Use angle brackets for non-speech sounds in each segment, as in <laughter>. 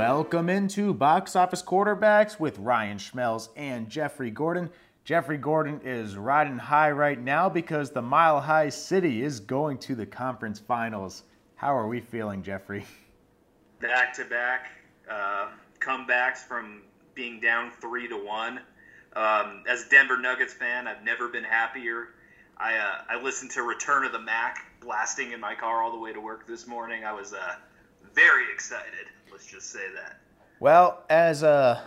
Welcome into Box Office Quarterbacks with Ryan Schmelz and Jeffrey Gordon. Jeffrey Gordon is riding high right now because the Mile High City is going to the conference finals. How are we feeling, Jeffrey? Back to back comebacks from being down three to one. Um, as a Denver Nuggets fan, I've never been happier. I, uh, I listened to Return of the Mack blasting in my car all the way to work this morning. I was uh, very excited. Let's just say that. Well, as uh,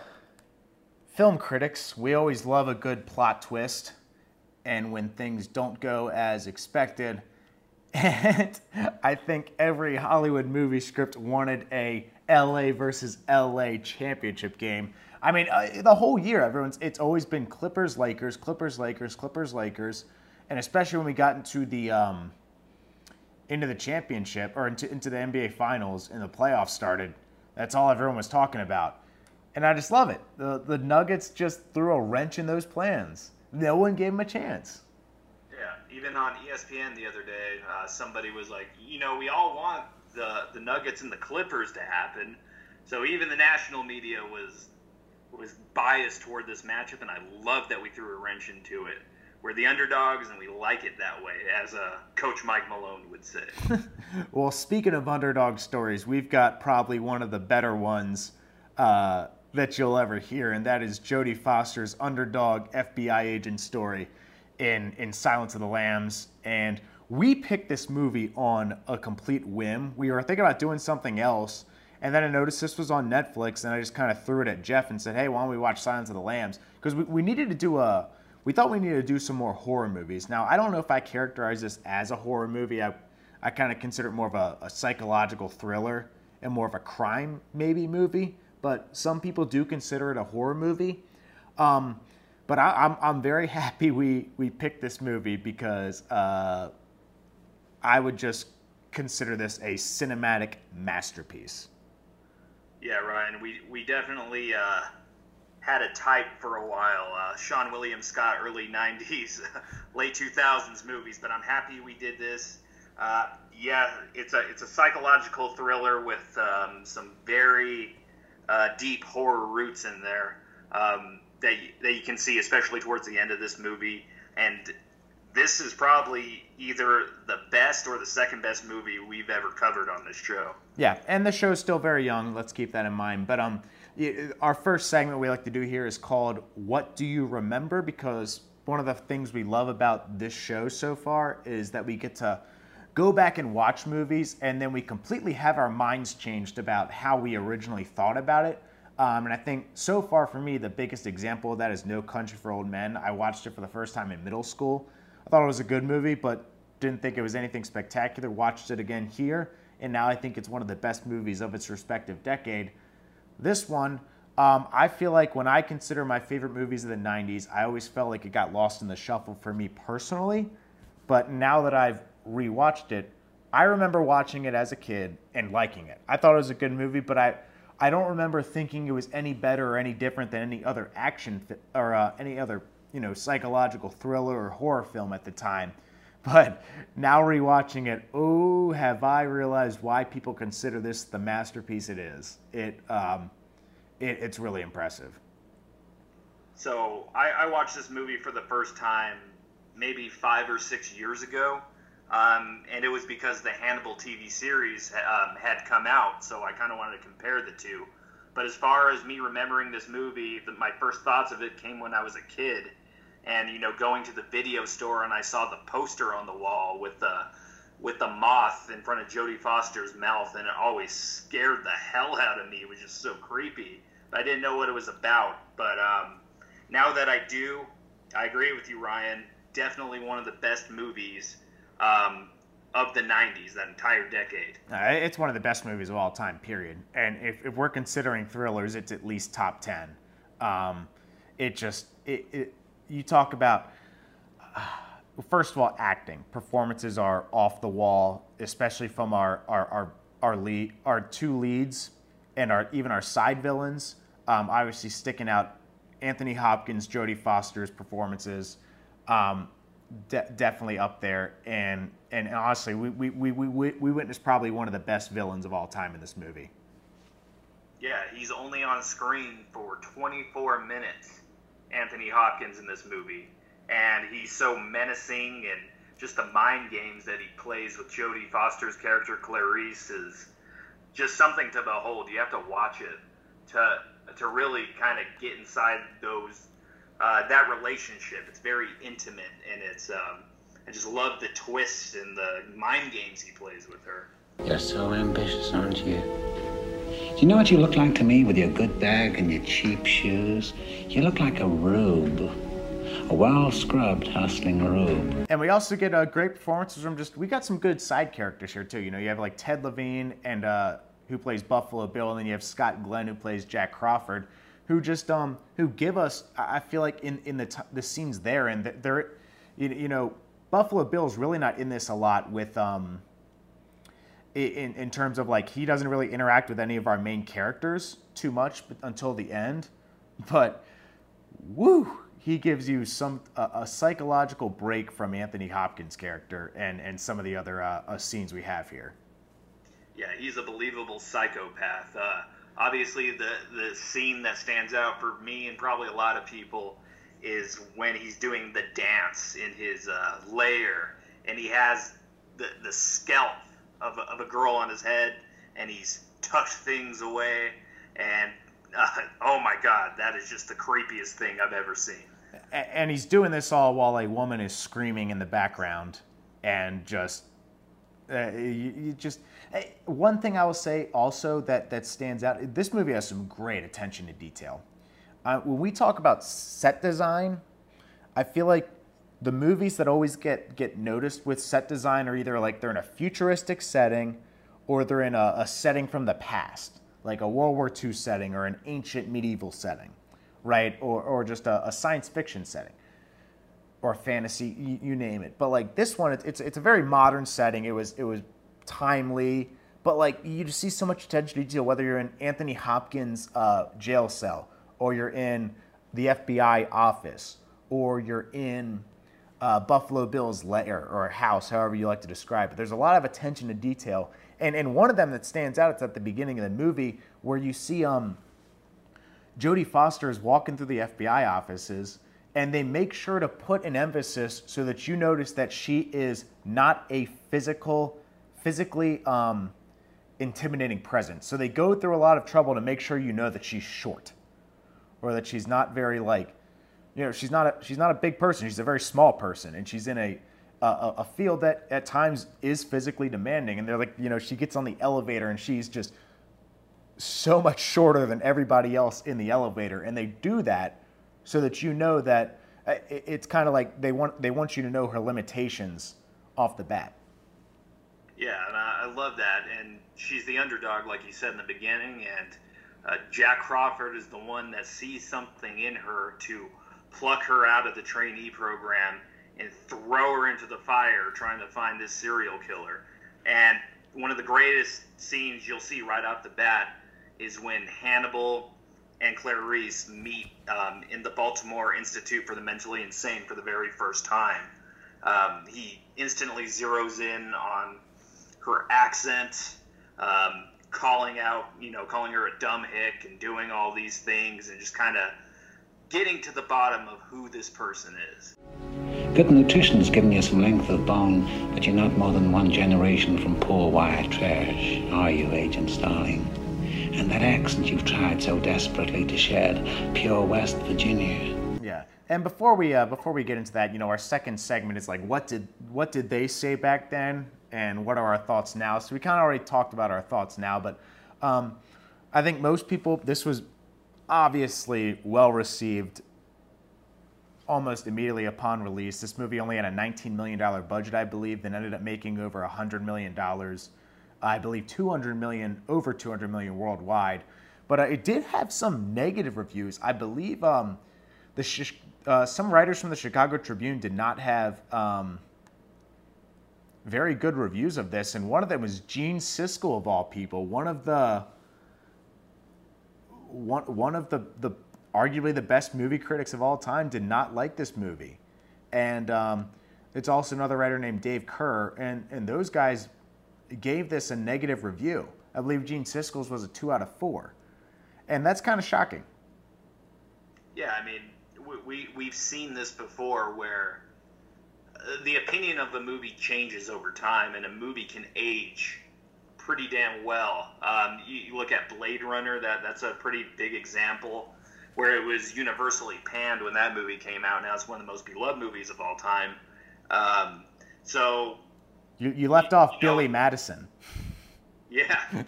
film critics, we always love a good plot twist, and when things don't go as expected. <laughs> And I think every Hollywood movie script wanted a LA versus LA championship game. I mean, uh, the whole year, everyone's it's always been Clippers, Lakers, Clippers, Lakers, Clippers, Lakers, and especially when we got into the um, into the championship or into into the NBA Finals and the playoffs started, that's all everyone was talking about, and I just love it. The the Nuggets just threw a wrench in those plans. No one gave them a chance. Yeah, even on ESPN the other day, uh, somebody was like, you know, we all want the the Nuggets and the Clippers to happen. So even the national media was was biased toward this matchup, and I love that we threw a wrench into it. We're the underdogs, and we like it that way, as uh, Coach Mike Malone would say. <laughs> well, speaking of underdog stories, we've got probably one of the better ones uh, that you'll ever hear, and that is Jodie Foster's underdog FBI agent story in in Silence of the Lambs, and we picked this movie on a complete whim. We were thinking about doing something else, and then I noticed this was on Netflix, and I just kind of threw it at Jeff and said, "Hey, why don't we watch Silence of the Lambs?" Because we, we needed to do a, we thought we needed to do some more horror movies. Now, I don't know if I characterize this as a horror movie. I, I kind of consider it more of a, a psychological thriller and more of a crime maybe movie, but some people do consider it a horror movie. Um, but I, am I'm, I'm very <laughs> happy we we picked this movie because. Uh, I would just consider this a cinematic masterpiece. Yeah, Ryan, we, we definitely uh, had a type for a while. Uh, Seann William Scott, early <laughs> 90s, late 2000s movies, but I'm happy we did this. Uh, yeah, it's a, it's a psychological thriller with um, some very uh, deep horror roots in there um, that, you, that you can see, especially towards the end of this movie. And this is probably either the best or the second best movie we've ever covered on this show. Yeah, and the show's still very young. Let's keep that in mind. But um, our first segment we like to do here is called "What Do You Remember?" because one of the things we love about this show so far is that we get to go back and watch movies, and then we completely have our minds changed about how we originally thought about it. Um, and I think so far for me, the biggest example of that is No Country for Old Men. I watched it for the first time in middle school. I thought it was a good movie, but didn't think it was anything spectacular. Watched it again here, and now I think it's one of the best movies of its respective decade. This one, um, I feel like when I consider my favorite movies of the 90s, I always felt like it got lost in the shuffle for me personally. But now that I've rewatched it, I remember watching it as a kid and liking it. I thought it was a good movie, but I, I don't remember thinking it was any better or any different than any other action or uh, any other you know psychological thriller or horror film at the time. <laughs> But now rewatching it, oh, have I realized why people consider this the masterpiece it is? It, um, it it's really impressive. So I, I, watched this movie for the first time maybe five or six years ago, um, and it was because the Hannibal TV series um, had come out. So I kind of wanted to compare the two. But as far as me remembering this movie, the, my first thoughts of it came when I was a kid and you know going to the video store and I saw the poster on the wall with the with the moth in front of Jodie Foster's mouth, and it always scared the hell out of me. It was just so creepy. But I didn't know what it was about. But um, now that I do, I agree with you, Ryan. Definitely one of the best movies um, of the 90s, that entire decade. Uh, it's one of the best movies of all time, period. And if, if we're considering thrillers, it's at least top 10. Um, it just, it, it you talk about uh, first of all acting. Performances are off the wall especially from our our our, our lead our two leads and our even our side villains. Um, obviously sticking out anthony hopkins jodie foster's performances um, de- definitely up there. And and honestly we, we, we, we, we witnessed probably one of the best villains of all time in this movie. Yeah, he's only on screen for 24 minutes. Anthony Hopkins in this movie, and he's so menacing and just the mind games that he plays with Jodie Foster's character Clarice is just something to behold. You have to watch it to to really kind of get inside those uh, that relationship. It's very intimate, and it's um, I just love the twists and the mind games he plays with her. You're so ambitious, aren't you? You know what you look like to me with your good bag and your cheap shoes? You look like a rube. A well scrubbed, hustling rube. And we also get uh, great performances from just, we got some good side characters here too. You know, you have like Ted Levine and uh, who plays Buffalo Bill, and then you have Scott Glenn who plays Jack Crawford, who just um who give us I feel like in in the t- the scenes there and they're you, you know Buffalo Bill's really not in this a lot with um in in terms of like he doesn't really interact with any of our main characters too much until the end, but woo he gives you some a, a psychological break from Anthony Hopkins' character and and some of the other uh, uh, scenes we have here yeah, he's a believable psychopath. Uh, obviously, the the scene that stands out for me and probably a lot of people is when he's doing the dance in his uh, lair, and he has the the scalp of a, of a girl on his head, and he's tucked things away, and <laughs> uh, oh my god, that is just the creepiest thing I've ever seen. And he's doing this all while a woman is screaming in the background, and just uh, you, you, just one thing I will say also that that stands out. This movie has some great attention to detail. Uh, when we talk about set design, I feel like the movies that always get get noticed with set design are either like they're in a futuristic setting, or they're in a, a setting from the past, like a World War II setting or an ancient medieval setting, right? Or or just a, a science fiction setting or fantasy, you, you, name it. But like this one, it's it's a very modern setting. It was it was timely, but like you just see so much attention to detail. Whether you're in Anthony Hopkins' uh, jail cell, or you're in the FBI office, or you're in uh, Buffalo Bill's lair or house, however you like to describe it. There's a lot of attention to detail, and and one of them that stands out. It's at the beginning of the movie where you see um. Jodie Foster is walking through the FBI offices and they make sure to put an emphasis so that you notice that she is not a physical, physically um, intimidating presence. So they go through a lot of trouble to make sure you know that she's short, or that she's not very like, you know, she's not a she's not a big person. She's a very small person, and she's in a a, a field that at times is physically demanding. And they're like, you know, she gets on the elevator and she's just so much shorter than everybody else in the elevator, and they do that so that you know that uh, it's kind of like they want they want you to know her limitations off the bat. Yeah, and I love that. And she's the underdog, like you said in the beginning. And uh, Jack Crawford is the one that sees something in her to pluck her out of the trainee program and throw her into the fire, trying to find this serial killer. And one of the greatest scenes you'll see right off the bat is when Hannibal and Clarice meet um, in the Baltimore Institute for the Mentally Insane for the very first time. Um, he instantly zeroes in on her accent, um, calling out, you know, calling her a dumb hick and doing all these things and just kind of getting to the bottom of who this person is. Good nutrition's given you some length of bone, but you're not more than one generation from poor white trash, are you, Agent Starling? and that accent you've tried so desperately to shed, pure West Virginia. Yeah, and before we uh, before we get into that, you know, our second segment is like, what did what did they say back then, and what are our thoughts now? So we kind of already talked about our thoughts now, but um, I think most people this was obviously well received almost immediately upon release. This movie only had a $19 million budget, I believe, then ended up making over $100 million. I believe 200 million, over 200 million worldwide. But uh, it did have some negative reviews. I believe um, the uh, some writers from the Chicago Tribune did not have um, very good reviews of this, and one of them was Gene Siskel of all people, one of the one one of the the arguably the best movie critics of all time, did not like this movie, and um, it's also another writer named Dave Kehr. and and those guys gave this a negative review. I believe Gene Siskel's was a two out of four. and that's kind of shocking. Yeah, I mean, we, we we've seen this before where uh, the opinion of a movie changes over time, and a movie can age pretty damn well. Um, you, you look at Blade Runner; that that's a pretty big example where it was universally panned when that movie came out. Now it's one of the most beloved movies of all time. Um, so you, you left off you Billy know, Madison. <laughs> Yeah. <laughs>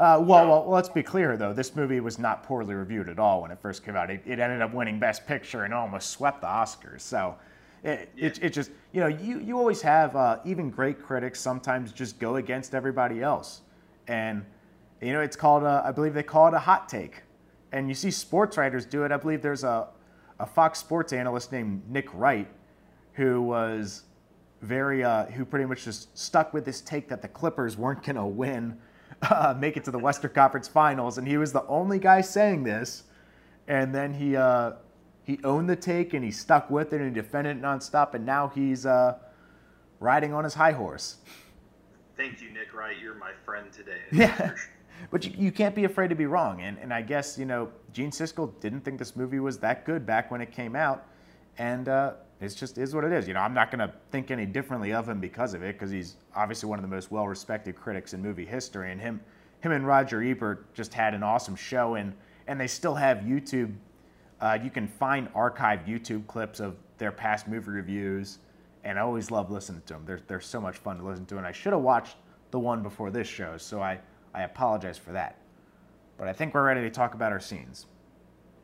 Uh, well, well, let's be clear though. This movie was not poorly reviewed at all when it first came out. It, it ended up winning Best Picture and almost swept the Oscars. So, it, yeah. it, it, just you know you you always have uh, even great critics sometimes just go against everybody else, and you know it's called a, I believe they call it a hot take, and you see sports writers do it. I believe there's a a Fox Sports analyst named Nick Wright, who was very uh, who pretty much just stuck with this take that the Clippers weren't going to win, <laughs> uh, make it to the Western Conference Finals, and he was the only guy saying this. And then he uh, he owned the take and he stuck with it and he defended it nonstop, and now he's uh, riding on his high horse. Thank you, Nick Wright. You're my friend today. <laughs> Yeah. But you, you can't be afraid to be wrong. And, and I guess, you know, Gene Siskel didn't think this movie was that good back when it came out. And uh, it's just is what it is. You know, I'm not going to think any differently of him because of it, because he's obviously one of the most well-respected critics in movie history, and him, him and Roger Ebert just had an awesome show, and and they still have YouTube. Uh, you can find archived YouTube clips of their past movie reviews, and I always love listening to them. They're they're so much fun to listen to, and I should have watched the one before this show, so I I apologize for that. But I think we're ready to talk about our scenes.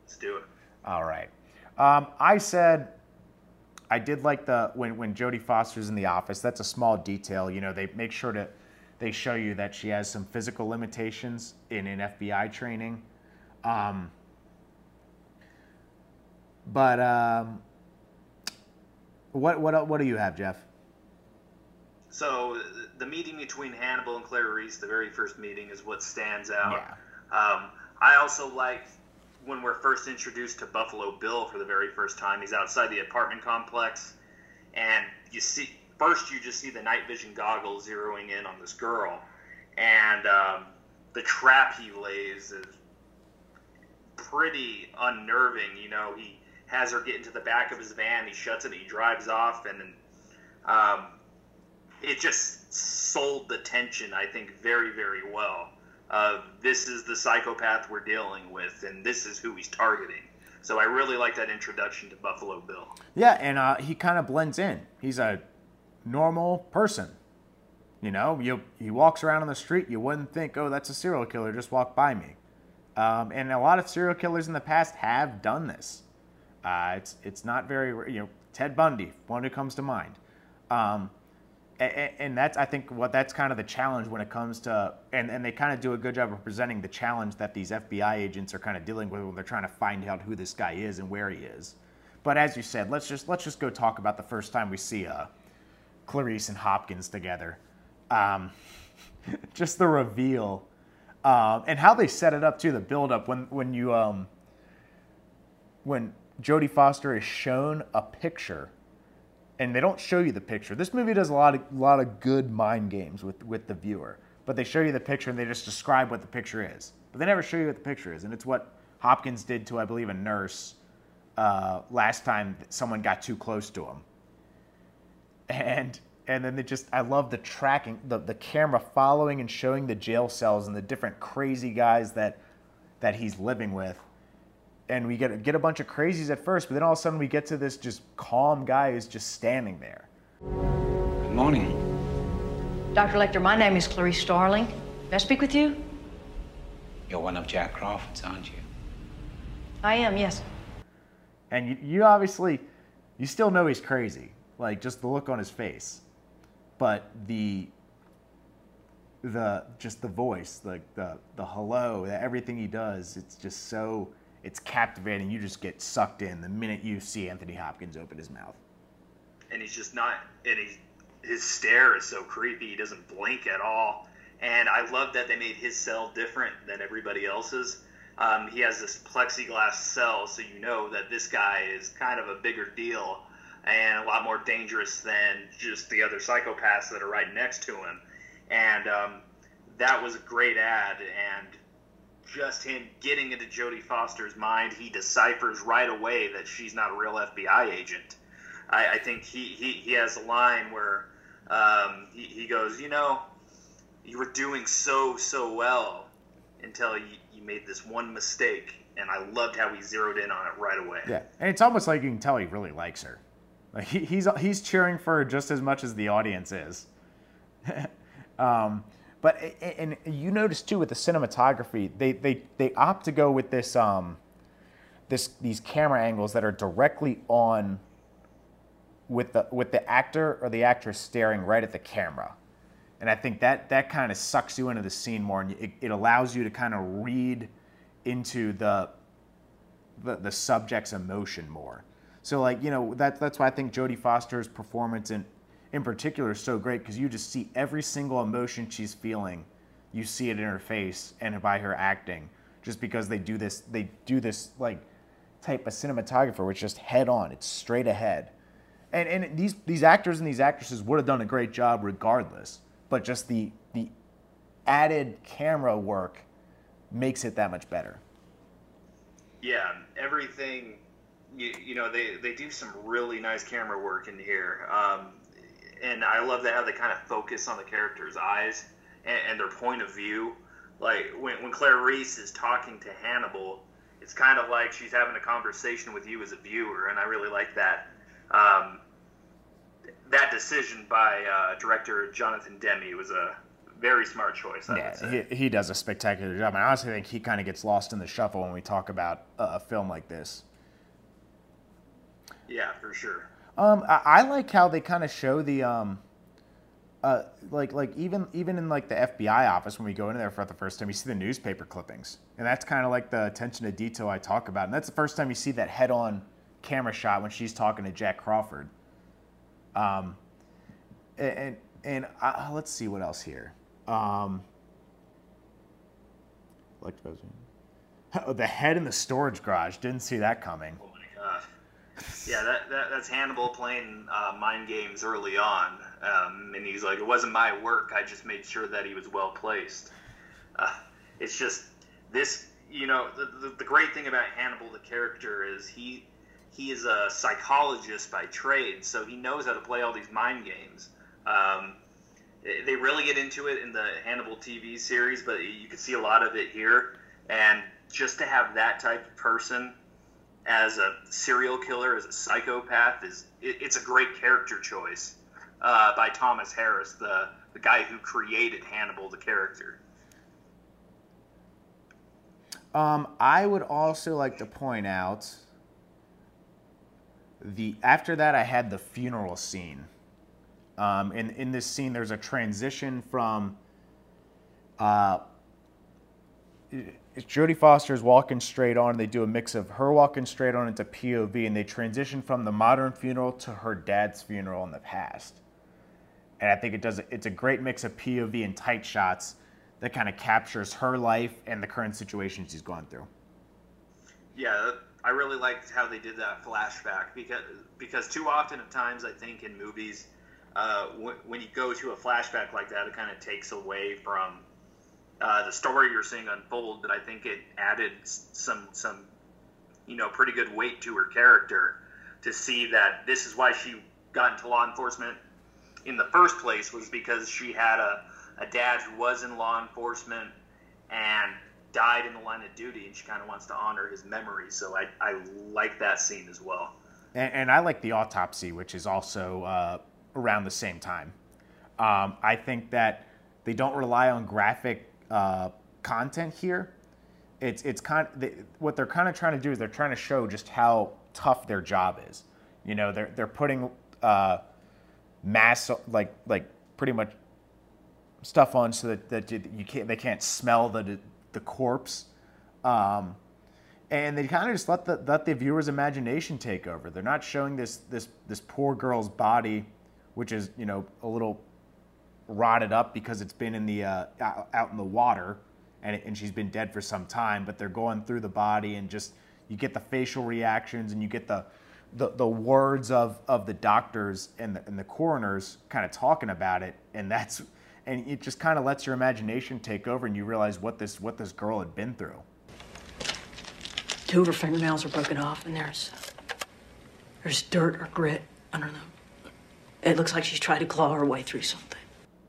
Let's do it. All right. Um, I said I did like the when when Jodie Foster's in the office. That's a small detail. You know, they make sure to they show you that she has some physical limitations in an FBI training. Um, but um, what what what do you have, Jeff? So the meeting between Hannibal and Clarice, the very first meeting, is what stands out. Yeah. Um, I also like when we're first introduced to Buffalo Bill for the very first time. He's outside the apartment complex, and you see first you just see the night vision goggles zeroing in on this girl, and um, the trap he lays is pretty unnerving. You know, he has her get into the back of his van, he shuts it, he drives off, and then um, it just sold the tension, I think, very, very well of this is the psychopath we're dealing with, and this is who he's targeting. So I really like that introduction to Buffalo Bill. Yeah, and uh, he kind of blends in. He's a normal person. You know, you he walks around on the street, you wouldn't think, oh, that's a serial killer. Just walk by me. Um, and a lot of serial killers in the past have done this. Uh, it's it's not very you know Ted Bundy, one who comes to mind. Um, and that's I think what that's kind of the challenge when it comes to and, and they kind of do a good job of presenting the challenge that these FBI agents are kind of dealing with when they're trying to find out who this guy is and where he is. But as you said, let's just let's just go talk about the first time we see uh, Clarice and Hopkins together. Um, <laughs> just the reveal um, and how they set it up too. The build up when when you um, when Jodie Foster is shown a picture and they don't show you the picture. This movie does a lot of lot of good mind games with with the viewer, but they show you the picture and they just describe what the picture is, but they never show you what the picture is, and it's what Hopkins did to I believe a nurse uh, last time someone got too close to him, and and then they just I love the tracking the the camera following and showing the jail cells and the different crazy guys that that he's living with and we get get a bunch of crazies at first, but then all of a sudden we get to this just calm guy who's just standing there. Good morning. Dr. Lecter, my name is Clarice Starling. May I speak with you? You're one of Jack Crawford's, aren't you? I am, yes. And you, you obviously, you still know he's crazy, like just the look on his face, but the the just the voice, like the the hello, everything he does, it's just so it's captivating. You just get sucked in the minute you see Anthony Hopkins open his mouth. And he's just not, and he's, his stare is so creepy. He doesn't blink at all. And I love that they made his cell different than everybody else's. Um, he has this plexiglass cell, so you know that this guy is kind of a bigger deal and a lot more dangerous than just the other psychopaths that are right next to him. And um, that was a great ad. And just him getting into Jodie Foster's mind, he deciphers right away that she's not a real FBI agent. I, I think he, he, he has a line where um, he, he goes, You know, you were doing so, so well until you, you made this one mistake. And I loved how he zeroed in on it right away. Yeah, and it's almost like you can tell he really likes her. Like he, he's he's cheering for her just as much as the audience is. <laughs> um, but and you notice too with the cinematography, they they they opt to go with this um, this these camera angles that are directly on with the with the actor or the actress staring right at the camera. And I think that that kind of sucks you into the scene more, and it, it allows you to kind of read into the, the the subject's emotion more. So like you know that that's why I think Jodie Foster's performance in in particular is so great because you just see every single emotion she's feeling, you see it in her face and by her acting. Just because they do this, they do this like type of cinematographer, which just head on, it's straight ahead. And and these these actors and these actresses would have done a great job regardless but just the the added camera work makes it that much better. Yeah, everything. You, you know, they, they do some really nice camera work in here. Um, and I love that how they kind of focus on the character's eyes and, and their point of view. Like when, when Clarice is talking to Hannibal, it's kind of like she's having a conversation with you as a viewer, and I really like that. Um, that decision by uh, director Jonathan Demme was a very smart choice. I yeah, he, he does a spectacular job. And I honestly think he kind of gets lost in the shuffle when we talk about a film like this. Yeah, for sure. Um, I, I like how they kind of show the um, uh, like like even even in like the FBI office when we go in there for the first time, you see the newspaper clippings, and that's kind of like the attention to detail I talk about, and that's the first time you see that head-on camera shot when she's talking to Jack Crawford. Um, and and uh, let's see what else here. Um, oh, <laughs> the head in the storage garage. Didn't see that coming. Yeah, that, that that's Hannibal playing uh, mind games early on, um, and he's like, "It wasn't my work. I just made sure that he was well placed." Uh, it's just this, you know, the, the, the great thing about Hannibal, the character, is he he is a psychologist by trade, so he knows how to play all these mind games. Um, they really get into it in the Hannibal TV series, but you can see a lot of it here. And just to have that type of person as a serial killer, as a psychopath, is it, it's a great character choice uh, by Thomas Harris, the the guy who created Hannibal, the character. Um, I would also like to point out the after that I had the funeral scene. Um, and in this scene, there's a transition from uh, Jodie Foster is walking straight on. They do a mix of her walking straight on into POV, and they transition from the modern funeral to her dad's funeral in the past. And I think it does. It's a great mix of POV and tight shots that kind of captures her life and the current situation she's going through. Yeah, I really liked how they did that flashback because because too often at times I think in movies uh, w- when you go to a flashback like that, it kind of takes away from uh, the story you're seeing unfold. But I think it added some some you know pretty good weight to her character to see that this is why she got into law enforcement in the first place was because she had a, a dad who was in law enforcement and died in the line of duty, and she kind of wants to honor his memory. So I, I like that scene as well. And, and I like the autopsy, which is also uh, around the same time. Um, I think that they don't rely on graphic uh, content here. It's it's kind of, they, what they're kind of trying to do is they're trying to show just how tough their job is. You know, they're they're putting uh, mass like like pretty much stuff on so that, that you can't they can't smell the the corpse. Um, and they kind of just let the let the viewer's imagination take over. They're not showing this this this poor girl's body, which is you know a little rotted up because it's been in the uh, out in the water, and and she's been dead for some time. But they're going through the body and just you get the facial reactions and you get the the, the words of, of the doctors and the, and the coroners kind of talking about it, and that's and it just kind of lets your imagination take over, and you realize what this what this girl had been through. Two of her fingernails are broken off, and there's there's dirt or grit under them. It looks like she's tried to claw her way through something.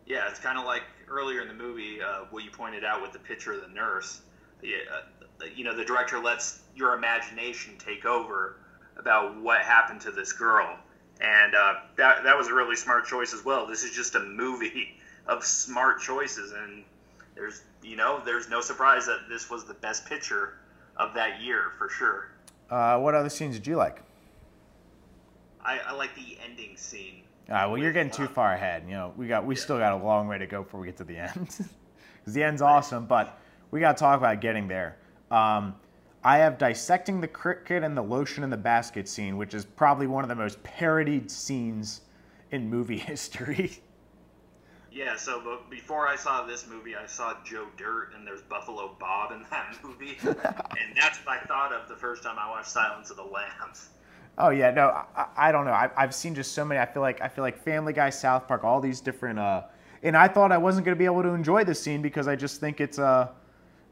Yeah, it's kind of like earlier in the movie, uh, what you pointed out with the picture of the nurse. Yeah, uh, you know, the director lets your imagination take over about what happened to this girl, and uh, that that was a really smart choice as well. This is just a movie <laughs> of smart choices, and there's you know there's no surprise that this was the best picture of that year for sure. Uh, what other scenes did you like? I, I like the ending scene. Uh, well, you're getting too far ahead. You know, we got we still got a long way to go before we get to the end. <laughs> Because the end's awesome, but we got to talk about getting there. Um, I have dissecting the cricket and the lotion in the basket scene, which is probably one of the most parodied scenes in movie <laughs> history. Yeah, so but before I saw this movie, I saw Joe Dirt, and there's Buffalo Bob in that <laughs> movie, and that's what I thought of the first time I watched Silence of the Lambs. Oh yeah, no, I, I don't know. I, I've seen just so many. I feel like I feel like Family Guy, South Park, all these different. Uh, and I thought I wasn't going to be able to enjoy this scene because I just think it's uh,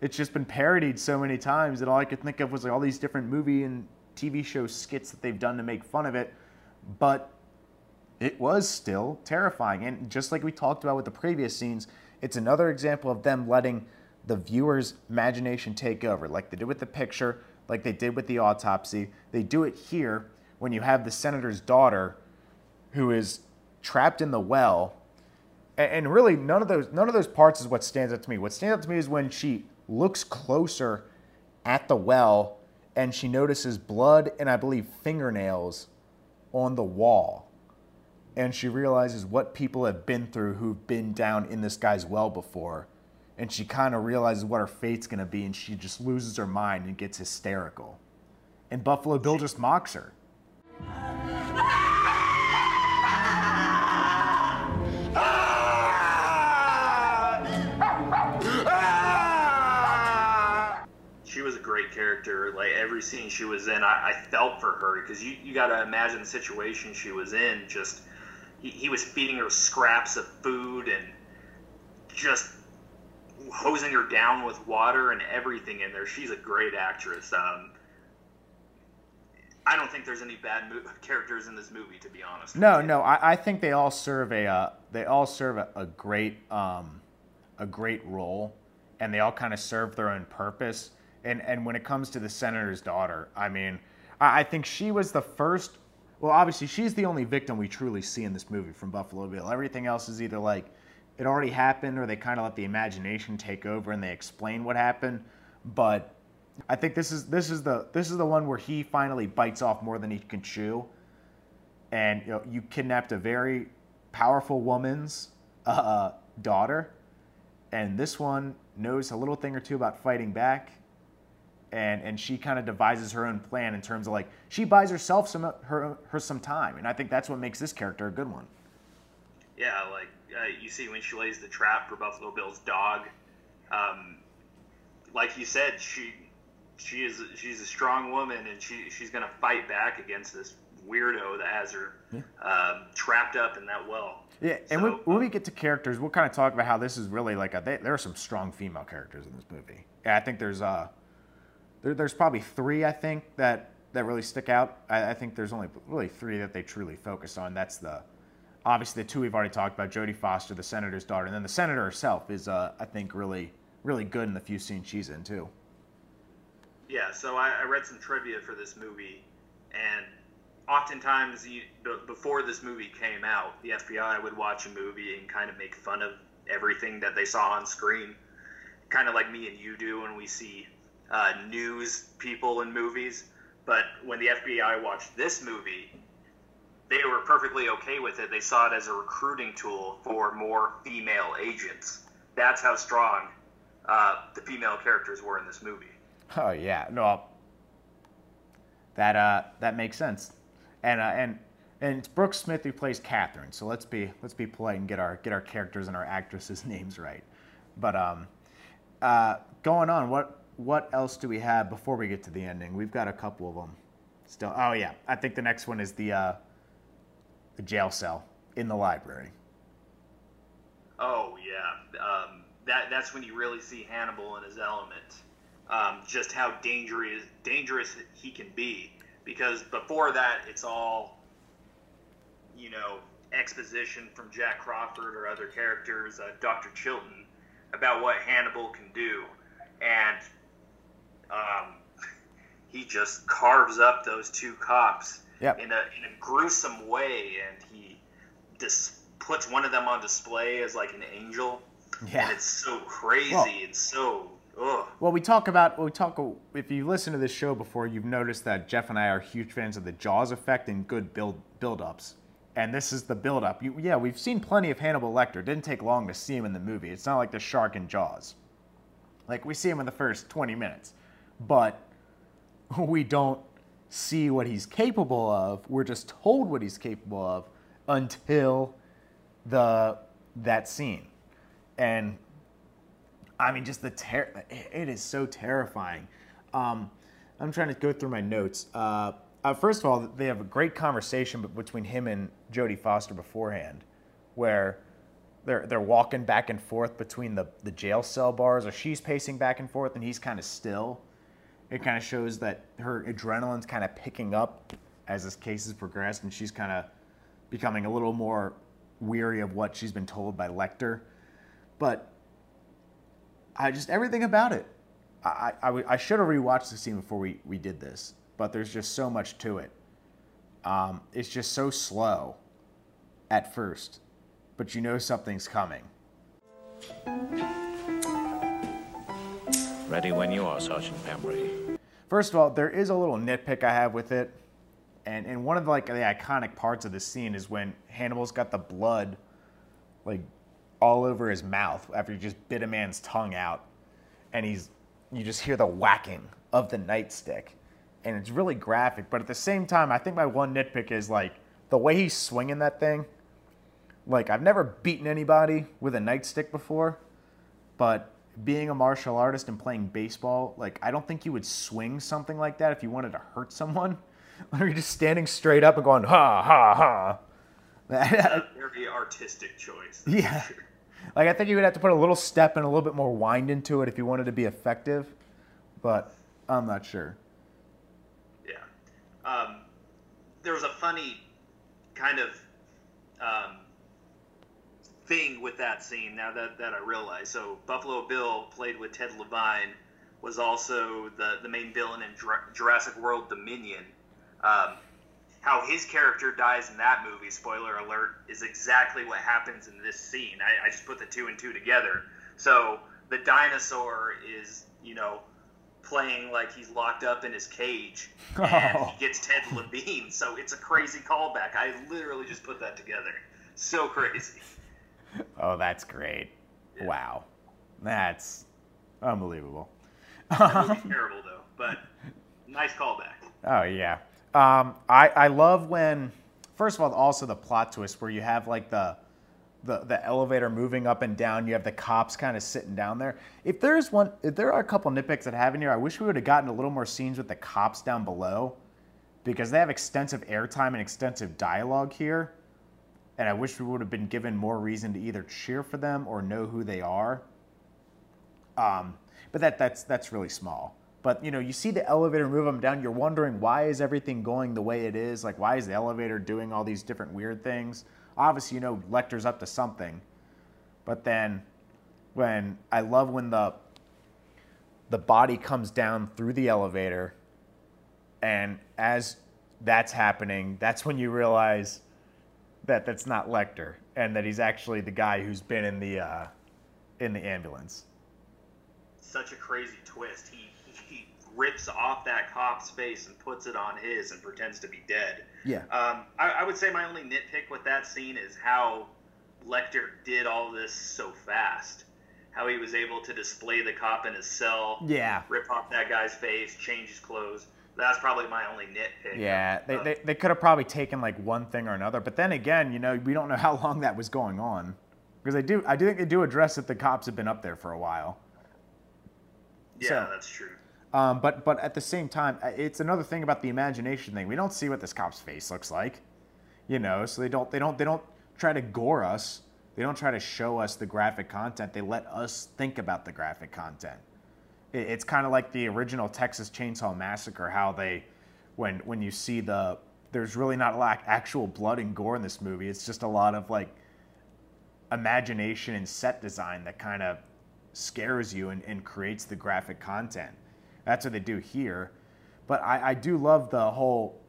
it's just been parodied so many times that all I could think of was like all these different movie and TV show skits that they've done to make fun of it. But it was still terrifying. And just like we talked about with the previous scenes, it's another example of them letting the viewer's imagination take over, like they did with the picture, like they did with the autopsy. They do it here when you have the senator's daughter who is trapped in the well. And really, none of those none of those parts is what stands out to me. What stands out to me is when she looks closer at the well and she notices blood and I believe fingernails on the wall and she realizes what people have been through who've been down in this guy's well before. And she kind of realizes what her fate's going to be, and she just loses her mind and gets hysterical. And Buffalo Bill just mocks her. She was a great character. Like every scene she was in, I, I felt for her because you, you got to imagine the situation she was in. Just he, he was feeding her scraps of food and just hosing her down with water and everything in there. She's a great actress. Um, I don't think there's any bad mo- characters in this movie, to be honest. No, no, I, I think they all serve a uh, they all serve a, a great um, a great role, and they all kind of serve their own purpose. And and when it comes to the senator's daughter, I mean, I, I think she was the first well, obviously, she's the only victim we truly see in this movie from Buffalo Bill. Everything else is either like it already happened or they kind of let the imagination take over and they explain what happened. But I think this is this is the this is the one where he finally bites off more than he can chew. And you know, you kidnapped a very powerful woman's uh, daughter, and this one knows a little thing or two about fighting back and and she kind of devises her own plan in terms of like she buys herself some her her some time, and I think that's what makes this character a good one. Yeah, like uh, you see when she lays the trap for Buffalo Bill's dog. Um, like you said, she she is she's a strong woman, and she she's gonna fight back against this weirdo that has her yeah. um, trapped up in that well. Yeah, and so, when, when, we get to characters, we'll kind of talk about how this is really like a, they, there are some strong female characters in this movie. Yeah, I think there's uh there, there's probably three I think that that really stick out. I, I, think there's only really three that they truly focus on. That's the obviously the two we've already talked about: Jodie Foster, the senator's daughter, and then the senator herself is uh, I think really really good in the few scenes she's in too. Yeah, so I, I read some trivia for this movie, and oftentimes you, before this movie came out, the FBI would watch a movie and kind of make fun of everything that they saw on screen, kind of like me and you do when we see uh, news people in movies. But when the FBI watched this movie, they were perfectly okay with it. They saw it as a recruiting tool for more female agents. That's how strong uh, the female characters were in this movie. Oh yeah, no, that uh, that makes sense, and uh, and and it's Brooke Smith who plays Catherine. So let's be let's be polite and get our get our characters and our actresses' <laughs> names right. But um, uh, going on, what what else do we have before we get to the ending? We've got a couple of them still. Oh yeah, I think the next one is the uh, the jail cell in the library. Oh yeah. Um, that that's when you really see Hannibal in his element. Um, just how dangerous dangerous he can be. Because before that, it's all, you know, exposition from Jack Crawford or other characters, uh, Dr. Chilton, about what Hannibal can do, and um, <laughs> he just carves up those two cops Yep. in a in a gruesome way, and he dis- puts one of them on display as like an angel. Yeah. And it's so crazy. Well- it's so ugh. Well, we talk about we talk. If you listen to this show before, you've noticed that Jeff and I are huge fans of the Jaws effect and good build build-ups. And this is the build-up. You, yeah, we've seen plenty of Hannibal Lecter. It didn't take long to see him in the movie. It's not like the shark in Jaws. Like we see him in the first 20 minutes, but <laughs> we don't see what he's capable of. We're just told what he's capable of until the that scene. And I mean, just the ter- it is so terrifying. Um, I'm trying to go through my notes. Uh, uh, first of all, they have a great conversation between him and Jodie Foster beforehand, where they're they're walking back and forth between the the jail cell bars, or she's pacing back and forth, and he's kind of still. It kind of shows that her adrenaline's kind of picking up as this case has progressed, and she's kind of becoming a little more weary of what she's been told by Lecter. But I just everything about it—I should have rewatched the scene before we, we did this, but there's just so much to it. Um, it's just so slow at first, but you know something's coming. Ready when you are, Sergeant Pembry. First of all, there is a little nitpick I have with it, and and one of the, like the iconic parts of the scene is when Hannibal's got the blood, like all over his mouth after he just bit a man's tongue out, and he's you just hear the whacking of the nightstick, and it's really graphic. But at the same time, I think my one nitpick is like the way he's swinging that thing. Like I've never beaten anybody with a nightstick before, but being a martial artist and playing baseball, like I don't think you would swing something like that if you wanted to hurt someone. <laughs> Or you're just standing straight up and going ha ha ha. A very artistic choice. Yeah. sure. like I think you would have to put a little step and a little bit more wind into it if you wanted to be effective, but I'm not sure. Yeah. Um, there was a funny kind of um, thing with that scene now that, that I realize. So Buffalo Bill played with Ted Levine was also the, the main villain in Jura- Jurassic World Dominion. Um, how his character dies in that movie, spoiler alert, is exactly what happens in this scene. I, I just put the two and two together. So the dinosaur is, you know, playing like he's locked up in his cage, <laughs> and Oh. he gets Ted Levine. So it's a crazy callback. I literally just put that together. So crazy. <laughs> Oh, that's great. Wow. That's unbelievable. Movie's <laughs> terrible though, but nice callback. Oh yeah. Um, I I love when first of all also the plot twist where you have like the the, the elevator moving up and down. You have the cops kind of sitting down there. If there's one, if there are a couple nitpicks that I have in here, I wish we would have gotten a little more scenes with the cops down below, because they have extensive airtime and extensive dialogue here, and I wish we would have been given more reason to either cheer for them or know who they are. Um, but that that's that's really small. But you know, you see the elevator move them down. You're wondering why is everything going the way it is? Like, why is the elevator doing all these different weird things? Obviously, you know, Lecter's up to something. But then, when I love when the the body comes down through the elevator, and as that's happening, that's when you realize that that's not Lecter, and that he's actually the guy who's been in the uh, in the ambulance. Such a crazy twist. He he rips off that cop's face and puts it on his and pretends to be dead. Yeah. Um, I, I would say my only nitpick with that scene is how Lecter did all this so fast. How he was able to display the cop in his cell, Yeah. rip off that guy's face, change his clothes. That's probably my only nitpick. Yeah, they, they, they could have probably taken like one thing or another, but then again, you know, we don't know how long that was going on, because they do. I do think they do address that the cops have been up there for a while. yeah, so- that's true. Um, but but at the same time, it's another thing about the imagination thing. We don't see what this cop's face looks like, you know. So they don't they don't they don't try to gore us They don't try to show us the graphic content. They let us think about the graphic content. It, it's kind of like the original Texas Chainsaw Massacre, how they, when when you see the, there's really not lot actual blood and gore in this movie. It's just a lot of like imagination and set design that kind of scares you and, and creates the graphic content. That's what they do here. But I, I do love the whole,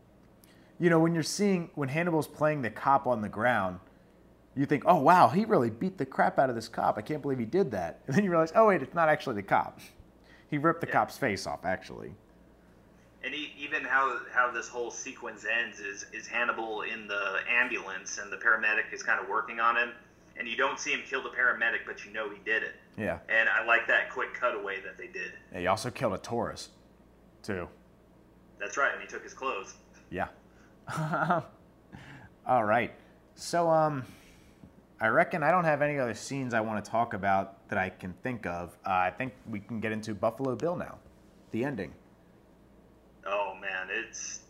you know, when you're seeing, when Hannibal's playing the cop on the ground, you think, oh, wow, he really beat the crap out of this cop. I can't believe he did that. <laughs> And then you realize, oh, wait, it's not actually the cop. He ripped the Yeah. cop's face off, actually. And e even how how this whole sequence ends is is Hannibal in the ambulance and the paramedic is kind of working on him, and you don't see him kill the paramedic, but you know he did it. Yeah. And I like that quick cutaway that they did. yeah he also killed a Taurus, too. That's right, and he took his clothes. Yeah. <laughs> All right. So, um, I reckon I don't have any other scenes I want to talk about that I can think of. Uh, I think we can get into Buffalo Bill now, the ending. Oh man, it's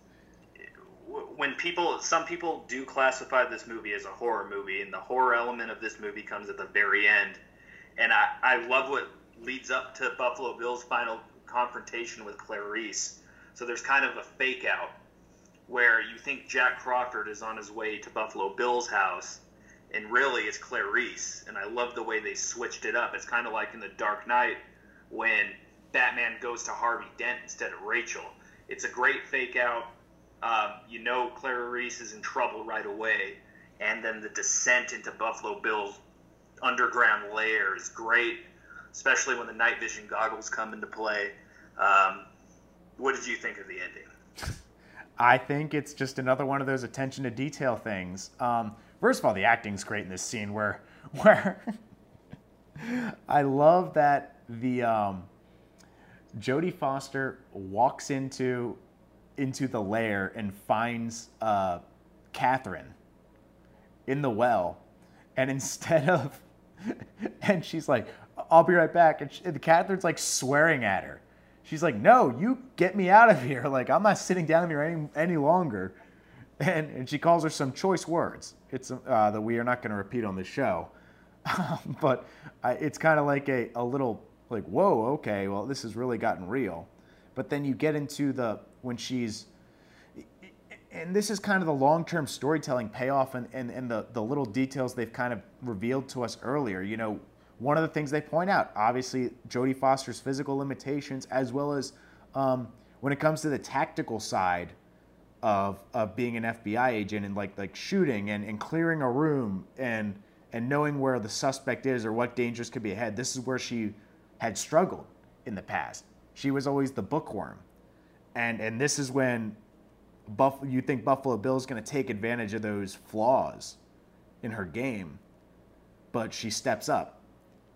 when people some people do classify this movie as a horror movie, and the horror element of this movie comes at the very end. And I, I love what leads up to Buffalo Bill's final confrontation with Clarice. So there's kind of a fake out where you think Jack Crawford is on his way to Buffalo Bill's house, and really it's Clarice. And I love the way they switched it up. It's kind of like in The Dark Knight when Batman goes to Harvey Dent instead of Rachel. It's a great fake out. Um, you know Clarice is in trouble right away, and then the descent into Buffalo Bill's underground lair is great, especially when the night vision goggles come into play. Um, what did you think of the ending? <laughs> I think it's just another one of those attention to detail things. Um, first of all, the acting's great in this scene where, <laughs> where I love that the um, Jodie Foster walks into into the lair and finds uh, Catherine in the well, and instead of, <laughs> and she's like, "I'll be right back," and, she, and Catherine's like swearing at her. She's like, "No, you get me out of here! <laughs> Like I'm not sitting down here any any longer." And and she calls her some choice words. It's uh, that we are not going to repeat on the show, <laughs> but I, it's kind of like a a little like, "Whoa, okay, well this has really gotten real." But then you get into the when she's and this is kind of the long-term storytelling payoff and, and, and the, the little details they've kind of revealed to us earlier. You know, one of the things they point out, obviously, Jodie Foster's physical limitations, as well as um, when it comes to the tactical side of, of being an FBI agent and like like shooting and, and clearing a room and and knowing where the suspect is or what dangers could be ahead. This is where she had struggled in the past. She was always the bookworm. And and this is when Buff, you think Buffalo Bill's going to take advantage of those flaws in her game, but she steps up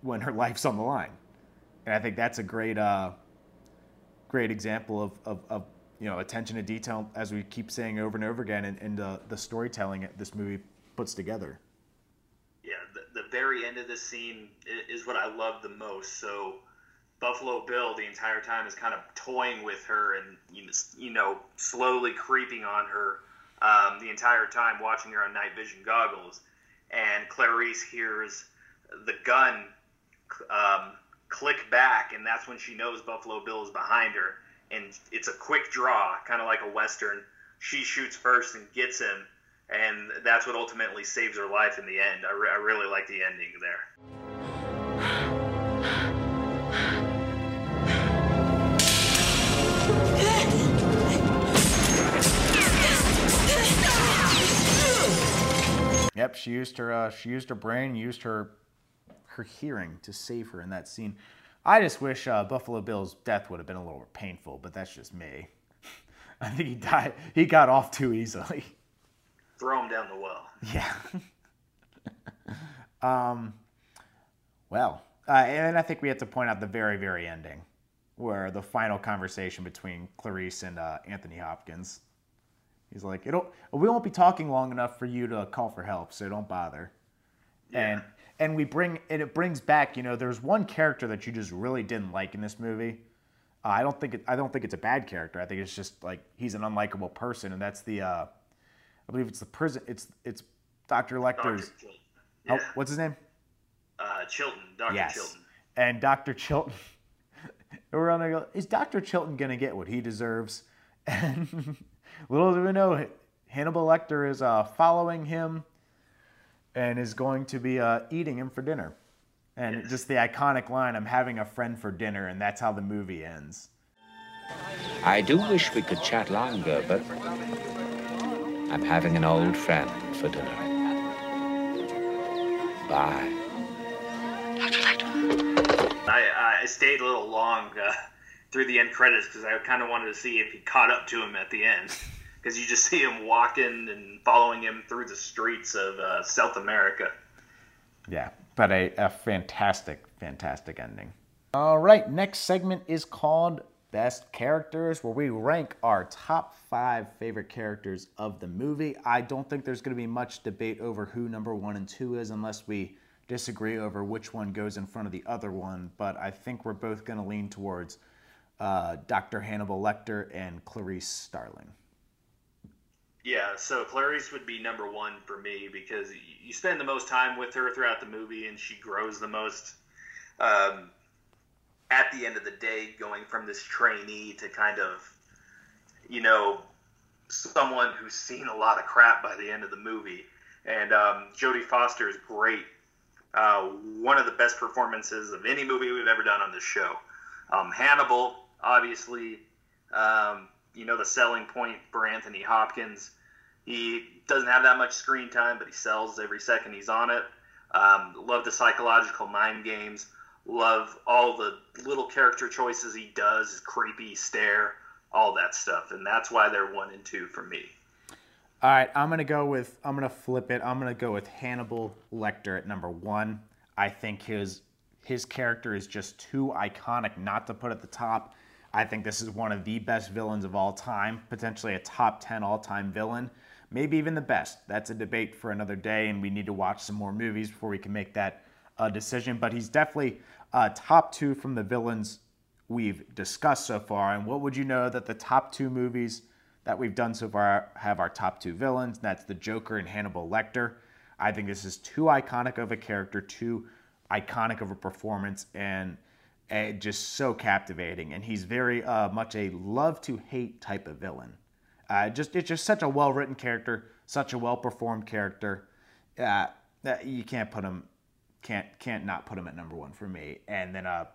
when her <laughs> life's on the line, and I think that's a great, uh, great example of, of, of you know attention to detail, as we keep saying over and over again, and, the storytelling this movie puts together. Yeah, the, the very end of this scene is what I love the most. So Buffalo Bill the entire time is kind of toying with her and you know, you know slowly creeping on her um, the entire time, watching her on night vision goggles. And Clarice hears the gun um, click back, and that's when she knows Buffalo Bill is behind her. And it's a quick draw, kind of like a western. She shoots first and gets him, and that's what ultimately saves her life in the end. I, re- I really like the ending there. Yep, she used her uh, she used her brain, used her her hearing to save her in that scene. I just wish uh, Buffalo Bill's death would have been a little more painful, but that's just me. <laughs> I think he died. He got off too easily. Throw him down the well. Yeah. <laughs> um, well, uh, and I think we have to point out the very, very ending, where the final conversation between Clarice and uh, Anthony Hopkins. He's like, "It'll, we won't be talking long enough for you to call for help, so don't bother." And and we bring and it brings back, you know, there's one character that you just really didn't like in this movie. Uh, I don't think it, I don't think it's a bad character. I think it's just like he's an unlikable person, and that's the uh, I believe it's the prison. It's it's Dr. Lecter's. Dr. J- Oh, what's his name? Uh, Chilton, Dr. yes. Chilton. And Dr. Chilton. <laughs> We're gonna go. Is Dr. Chilton gonna get what he deserves? <laughs> And <laughs> little do we know, Hannibal Lecter is uh, following him and is going to be uh, eating him for dinner. And Yes. just the iconic line, "I'm having a friend for dinner," and that's how the movie ends. I do wish we could chat longer, but I'm having an old friend for dinner. Bye. I, I stayed a little long uh, through the end credits because I kind of wanted to see if he caught up to him at the end. Because you just see him walking and following him through the streets of uh, South America. Yeah, but a, a fantastic, fantastic ending. All right, next segment is called Best Characters, where we rank our top five favorite characters of the movie. I don't think there's going to be much debate over who number one and two is unless we disagree over which one goes in front of the other one, but I think we're both going to lean towards uh, Dr. Hannibal Lecter and Clarice Starling. Yeah, so Clarice would be number one for me because you spend the most time with her throughout the movie, and she grows the most. Um, at the end of the day, going from this trainee to kind of, you know, someone who's seen a lot of crap by the end of the movie. And um, Jodie Foster is great. Uh, one of the best performances of any movie we've ever done on this show. Um, Hannibal, obviously, um, you know, the selling point for Anthony Hopkins. He doesn't have that much screen time, but he sells every second he's on it. Um, love the psychological mind games. Love all the little character choices he does, creepy stare, all that stuff. And that's why they're one and two for me. All right, I'm gonna go with I'm gonna flip it. I'm gonna go with Hannibal Lecter at number one. I think his his character is just too iconic not to put at the top. I think this is one of the best villains of all time, potentially a top 10 all-time villain, maybe even the best. That's a debate for another day, and we need to watch some more movies before we can make that uh, decision. But he's definitely uh, top two from the villains we've discussed so far. And what would you know that the top two movies that we've done so far have our top two villains? That's the Joker and Hannibal Lecter. I think this is too iconic of a character, too iconic of a performance, and just so captivating. And he's very uh, much a love to hate type of villain. Uh, just it's just such a well written character, such a well performed character. Uh, you can't put him, can't can't not put him at number one for me. And then uh,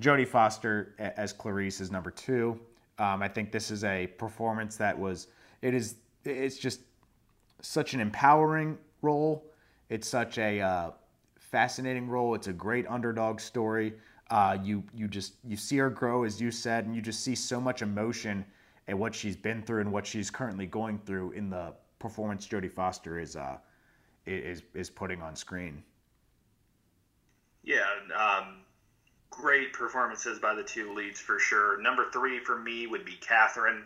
Jodie Foster as Clarice is number two. Um, I think this is a performance that was it is it's just such an empowering role. It's such a uh, fascinating role. It's a great underdog story. Uh, you you just you see her grow as you said, and you just see so much emotion at what she's been through and what she's currently going through in the performance Jodie Foster is uh, is is putting on screen. Yeah, um, great performances by the two leads for sure. Number three for me would be Catherine.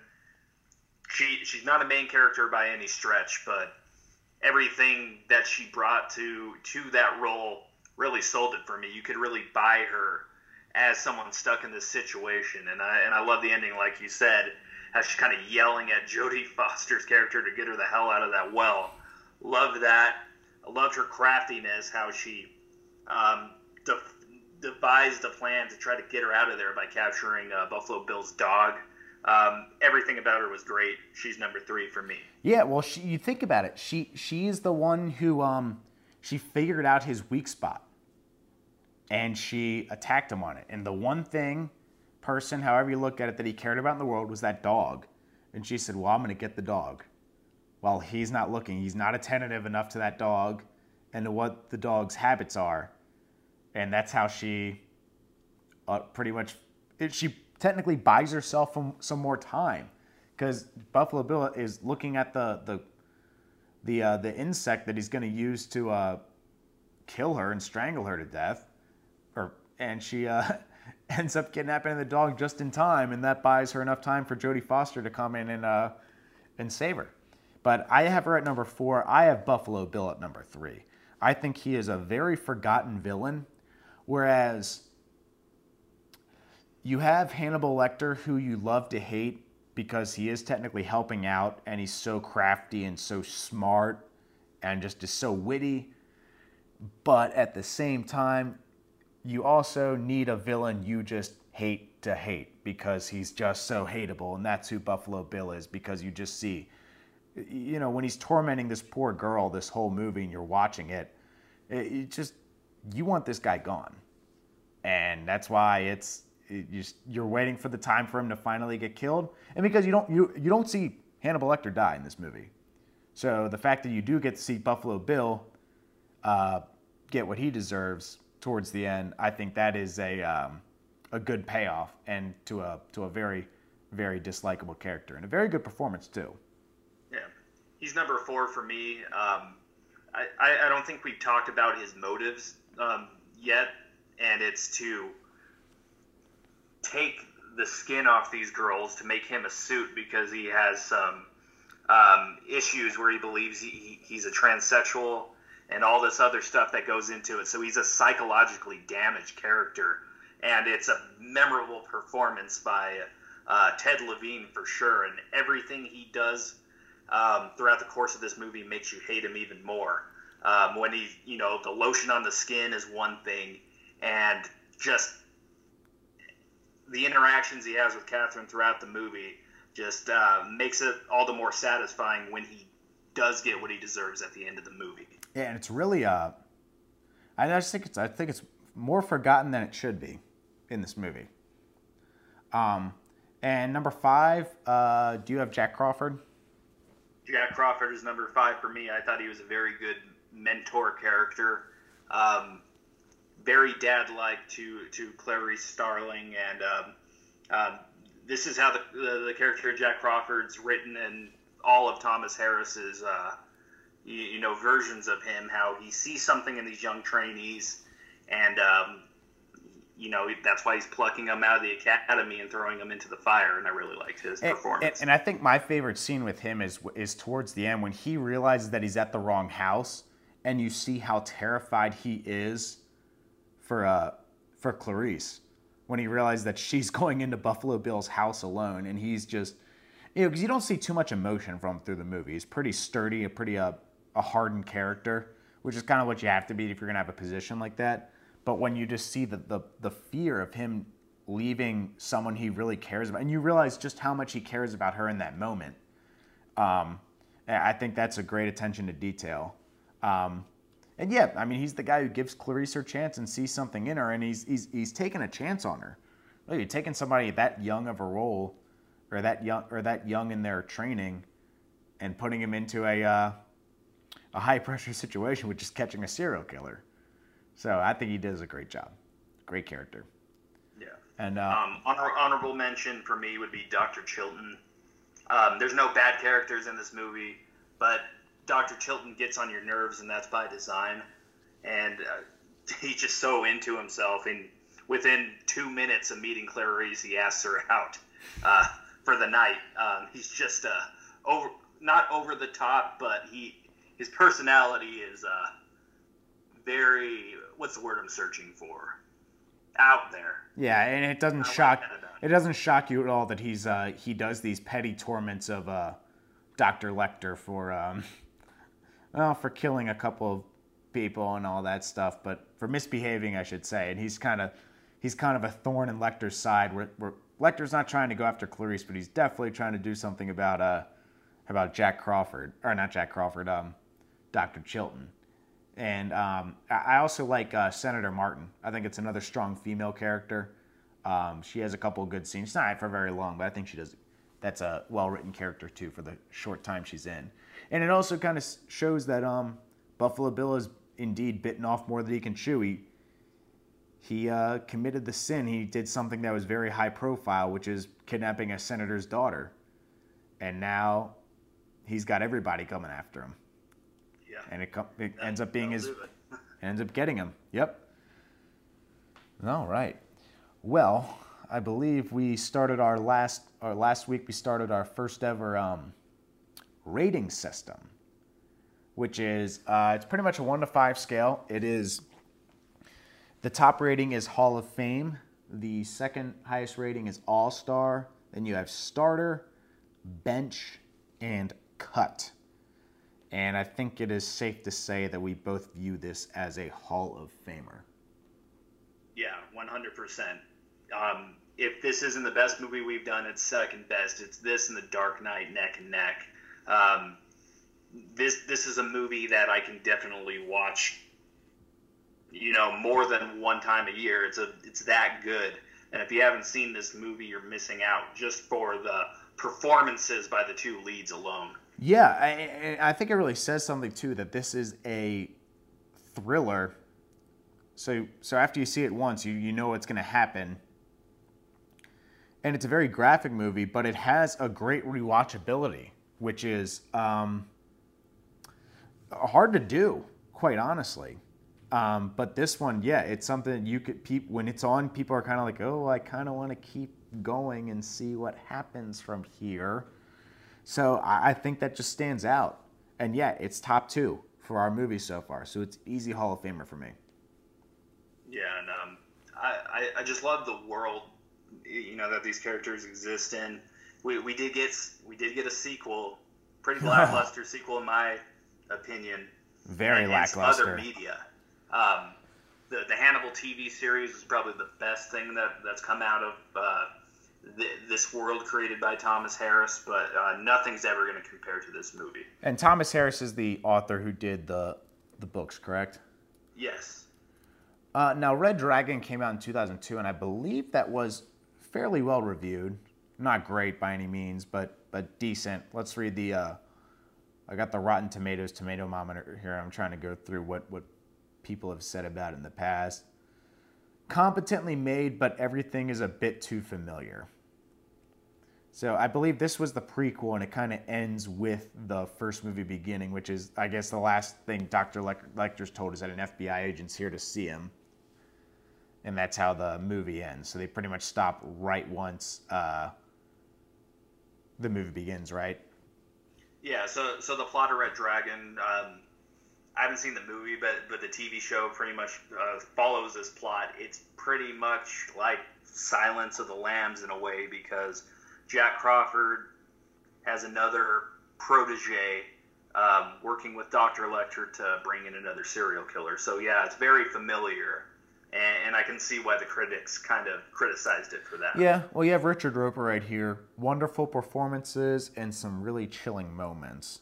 She she's not a main character by any stretch, but everything that she brought to to that role really sold it for me. You could really buy her as someone stuck in this situation, and I and I love the ending, like you said, how she's kind of yelling at Jodie <laughs> Foster's character to get her the hell out of that well. Loved that. I loved her craftiness, how she um, de- devised a plan to try to get her out of there by capturing uh, Buffalo Bill's dog. Um, everything about her was great. She's number three for me. Yeah, well, she, you think about it. She she is the one who um she figured out his weak spot, and she attacked him on it. And the one thing, person, however you look at it, that he cared about in the world was that dog. And she said, "Well, I'm going to get the dog." While he's not looking, he's not attentive enough to that dog, and to what the dog's habits are, and that's how she uh, pretty much she technically buys herself some more time because Buffalo Bill is looking at the the the uh, the insect that he's going to use to uh, kill her and strangle her to death, or and she uh, <laughs> ends up kidnapping the dog just in time, and that buys her enough time for Jodie Foster to come in and uh, and save her. But I have her at number four. I have Buffalo Bill at number three. I think he is a very forgotten villain, whereas you have Hannibal Lecter, who you love to hate because he is technically helping out and he's so crafty and so smart and just is so witty. but at the same time, you also need a villain you just hate to hate because he's just so hateable, and that's who Buffalo Bill is because you just see, you know, when he's tormenting this poor girl this whole movie and you're watching it, it, it just you want this guy gone, and that's why it's it just, you're waiting for the time for him to finally get killed, and because you don't you you don't see Hannibal Lecter die in this movie, so the fact that you do get to see Buffalo Bill uh, get what he deserves towards the end, I think that is a um, a good payoff and to a to a very very dislikable character and a very good performance too. Yeah, he's number four for me. Um, I, I don't think we've talked about his motives um, yet, and it's to take the skin off these girls to make him a suit because he has some um, issues where he believes he, he's a transsexual and all this other stuff that goes into it. So he's a psychologically damaged character, and it's a memorable performance by uh, Ted Levine for sure. And everything he does um, throughout the course of this movie makes you hate him even more. Um, when he, you know, the lotion on the skin is one thing, and just the interactions he has with Catherine throughout the movie just uh, makes it all the more satisfying when he does get what he deserves at the end of the movie. Yeah, and it's really uh, I just think it's I think it's more forgotten than it should be in this movie. Um, and number five, uh, do you have Jack Crawford? Jack Crawford is number five for me. I thought he was a very good mentor character, um, very dad-like to to Clarice Starling, and um, um, this is how the, the, the character Jack Crawford's written in all of Thomas Harris's uh, you, you, know versions of him. How he sees something in these young trainees, and um, you know that's why he's plucking them out of the academy and throwing them into the fire. And I really liked his and, performance. And, and I think my favorite scene with him is is towards the end when he realizes that he's at the wrong house, and you see how terrified he is for uh for Clarice when he realized that she's <laughs> going into Buffalo Bill's house alone, and he's just, you know, because you don't see too much emotion from him through the movie. He's pretty sturdy, a pretty uh, a hardened character, which is kind of what you have to be if you're gonna have a position like that. But when you just see the the, the fear of him leaving someone he really cares about, and you realize just how much he cares about her in that moment, um, I think that's a great attention to detail. Um, and yeah, I mean, he's the guy who gives Clarice her chance and sees something in her, and he's he's he's taking a chance on her. Look, you're taking somebody that young of a role, or that young or that young in their training, and putting him into a uh, a high pressure situation, which is catching a serial killer. So I think he does a great job. Great character. Yeah. And uh, um, honor, honorable mention for me would be Dr. Chilton. Um, there's no bad characters in this movie, but Dr. Chilton gets on your nerves, and that's by design. And uh, <laughs> he's just so into himself. And within two minutes of meeting Clarice, he asks her out uh, for the night. Um, he's just uh, over, not over the top, but he his personality is uh, very what's the word I'm searching for? Out there. Yeah, and it doesn't I shock like it doesn't shock you at all that he's uh, he does these petty torments of uh, Dr. Lecter for um, <laughs> well, for killing a couple of people and all that stuff, but for misbehaving, I should say. And he's kind of he's kind of a thorn in Lecter's side. Where, where Lecter's not trying to go after Clarice, but he's definitely trying to do something about uh about Jack Crawford or not Jack Crawford, um, Dr. Chilton. And um, I also like uh, Senator Martin. I think it's another strong female character. Um, she has a couple of good scenes. She's not for very long, but I think she does. That's a well written character too for the short time she's in. And it also kind of shows that um, Buffalo Bill is indeed bitten off more than he can chew. He, he uh, committed the sin. He did something that was very high profile, which is kidnapping a senator's daughter. And now he's got everybody coming after him. And it, it ends up being his, <laughs> ends up getting him. Yep. All right. Well, I believe we started our last, or last week we started our first ever um, rating system, which is uh, it's pretty much a one to five scale. It is the top rating is Hall of Fame. The second highest rating is All Star. Then you have starter, bench, and cut. And I think it is safe to say that we both view this as a Hall of Famer. Yeah, 100%. Um, if this isn't the best movie we've done, it's second best. It's this and The Dark Knight neck and neck. Um, this this is a movie that I can definitely watch. You know, more than one time a year. It's a it's that good. And if you haven't seen this movie, you're missing out just for the performances by the two leads alone. Yeah, I, I think it really says something too that this is a thriller. So so after you see it once, you you know what's going to happen. And it's a very graphic movie, but it has a great rewatchability, which is um, hard to do, quite honestly. Um, but this one, yeah, it's something you could. Pe- when it's on, people are kind of like, "Oh, I kind of want to keep going and see what happens from here." So I, I think that just stands out. And yeah, it's top two for our movie so far. So it's easy Hall of Famer for me. Yeah, and um, I, I, I just love the world, you know, that these characters exist in. We, we did get we did get a sequel, pretty <laughs> lackluster sequel in my opinion. Very and, lackluster. other media. Um, the the Hannibal TV series is probably the best thing that that's come out of uh, th- this world created by Thomas Harris, but uh, nothing's ever going to compare to this movie. And Thomas Harris is the author who did the the books, correct? Yes. Uh, now, Red Dragon came out in 2002, and I believe that was fairly well reviewed. Not great by any means, but but decent. Let's read the. Uh, I got the Rotten Tomatoes Tomatometer here. I'm trying to go through what what people have said about it in the past. Competently made, but everything is a bit too familiar. So I believe this was the prequel, and it kind of ends with the first movie beginning, which is, I guess, the last thing Dr. Lecter's told is that an FBI agent's here to see him. And that's how the movie ends. So they pretty much stop right once uh, the movie begins, right? Yeah. So so the plot of Red Dragon. Um, I haven't seen the movie, but but the TV show pretty much uh, follows this plot. It's pretty much like Silence of the Lambs in a way because Jack Crawford has another protege um, working with Dr. Lecter to bring in another serial killer. So yeah, it's very familiar, and, and I can see why the critics kind of criticized it for that. Yeah, well, you have Richard Roeper right here. Wonderful performances and some really chilling moments,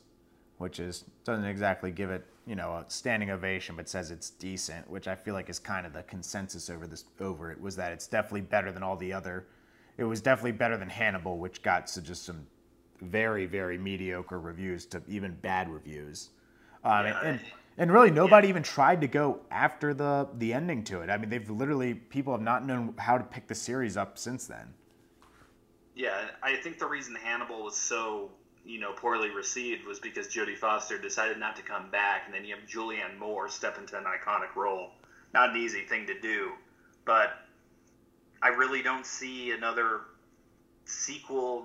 which is doesn't exactly give it you know a standing ovation, but says it's decent, which I feel like is kind of the consensus over this over it was that it's definitely better than all the other. It was definitely better than Hannibal, which got to just some very very mediocre reviews to even bad reviews. Um, Yeah. and, and really nobody even tried to go after the the ending to it. I mean, they've literally people have not known how to pick the series up since then. Yeah, I think the reason Hannibal was so you know poorly received was because Jodie Foster decided not to come back, and then you have Julianne Moore step into an iconic role. Not an easy thing to do, but I really don't see another sequel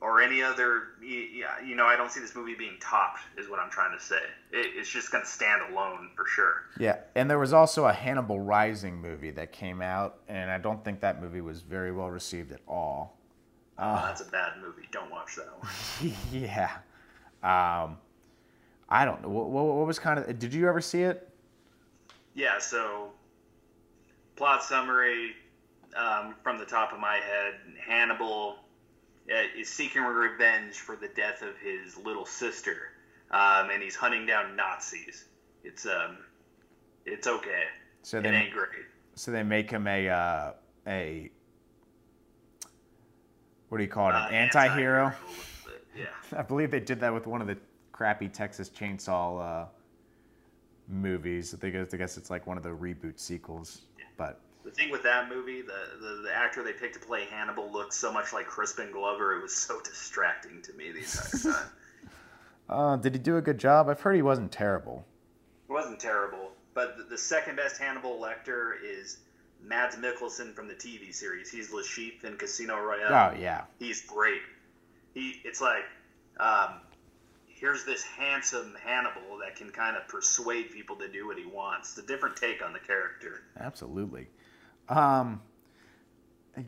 or any other. You know, I don't see this movie being topped. Is what I'm trying to say. It, it's just going to stand alone for sure. Yeah, and there was also a Hannibal Rising movie that came out, and I don't think that movie was very well received at all. Oh, that's a bad movie. Don't watch that one. <laughs> yeah, um, I don't know. What, what was kind of? Did you ever see it? Yeah, so plot summary um, from the top of my head Hannibal uh, is seeking revenge for the death of his little sister, um, and he's hunting down Nazis. It's um, it's okay. So it they ain't great. so they make him a uh, a what do you call it? Uh, An anti-hero. Yeah. <laughs> I believe they did that with one of the crappy Texas Chainsaw uh, movies. I think I guess it's like one of the reboot sequels. But The thing with that movie, the, the, the actor they picked to play Hannibal looked so much like Crispin Glover. It was so <laughs> distracting to me the entire <laughs> time. uh, did he do a good job? I've heard he wasn't terrible. It wasn't terrible, but the, the second best Hannibal Lecter is Mads Mikkelsen from the TV series. He's Le Chiffre in Casino Royale. Oh yeah, He's great. He, it's like, um, here's this handsome Hannibal that can kind of persuade people to do what he wants. It's a different take on the character. absolutely. Um,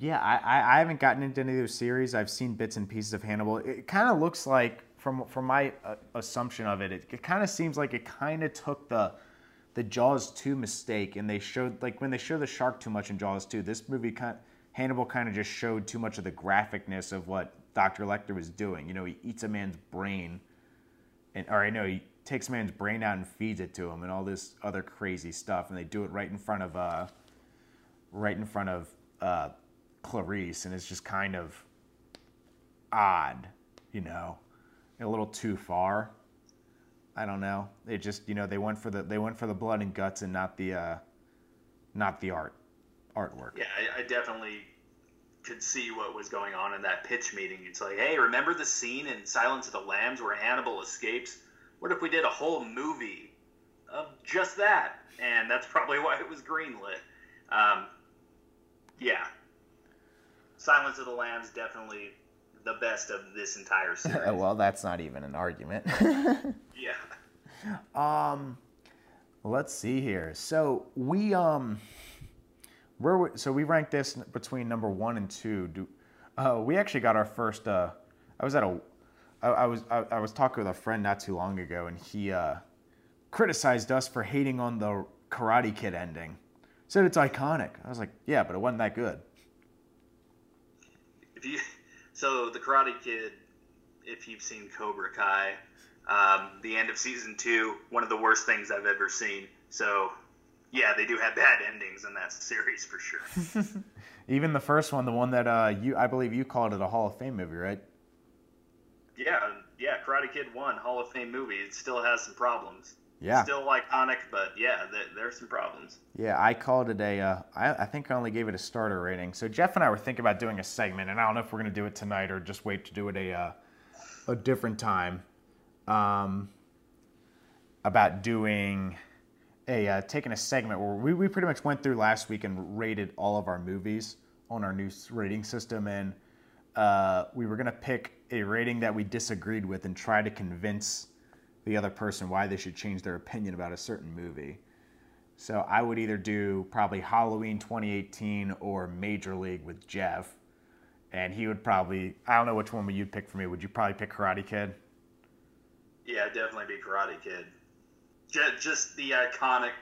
yeah, I, I, haven't gotten into any of those series. I've seen bits and pieces of Hannibal. It kind of looks like, from from my uh, assumption of it, it, it kind of seems like it kind of took the the Jaws 2 mistake, and they showed like when they show the shark too much in Jaws 2, this movie kind Hannibal kind of just showed too much of the graphicness of what Dr. Lecter was doing. You know, he eats a man's brain, and or I know he takes a man's brain out and feeds it to him, and all this other crazy stuff, and they do it right in front of uh, right in front of uh, Clarice, and it's just kind of odd, you know, a little too far. I don't know. It just you know they went for the they went for the blood and guts and not the uh, not the art artwork. Yeah, I, I definitely could see what was going on in that pitch meeting. It's like, hey, remember the scene in Silence of the Lambs where Hannibal escapes? What if we did a whole movie of just that? And that's probably <laughs> why it was greenlit. Um, yeah, Silence of the Lambs definitely the best of this entire <laughs> series. well, that's not even an argument. <laughs> yeah. Um, let's see here. So we um, where we, so we ranked this between number one and two. Do uh, we actually got our first? Uh, I was at a, I, I was I, I was talking with a friend not too long ago, and he uh, criticized us for hating on the Karate Kid ending. Said it's iconic. I was like, yeah, but it wasn't that good. If you so the Karate Kid, if you've seen Cobra Kai, um, the end of season two, one of the worst things I've ever seen. So, yeah, they do have bad endings in that series for sure. <laughs> <laughs> Even the first one, the one that uh, you, I believe you called it a Hall of Fame movie, right? Yeah, yeah, Karate Kid One, Hall of Fame movie. It still has some problems. Yeah. Still iconic, but yeah, there, there's some problems. Yeah, I called it a. Uh, I, I think I only gave it a starter rating. So Jeff and I were thinking about doing a segment, and I don't know if we're going to do it tonight or just wait to do it a uh, a different time. Um, about doing a uh, taking a segment where we, we pretty much went through last week and rated all of our movies on our new rating system, and uh, we were going to pick a rating that we disagreed with and try to convince the other person why they should change their opinion about a certain movie. So I would either do probably Halloween 2018 or Major League with Jeff. And he would probably, I don't know which one would you pick for me. Would you probably pick Karate Kid? Yeah, definitely be Karate Kid. Just the iconic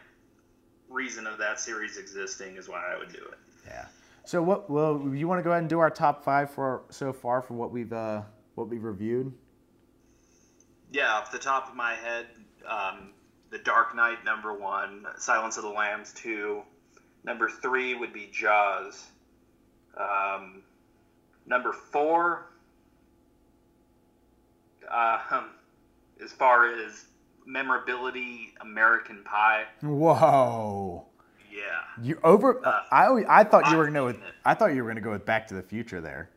reason of that series existing is why I would do it. Yeah. So what? Well, you want to go ahead and do our top five for so far for what we've uh, what we've reviewed? Yeah, off the top of my head, um, The Dark Knight number one, Silence of the Lambs two, number three would be Jaws. Um, number four, um, as far as memorability, American Pie. Whoa. Yeah. You over? Uh, I I thought you were gonna go with. I thought you were gonna go with Back to the Future there.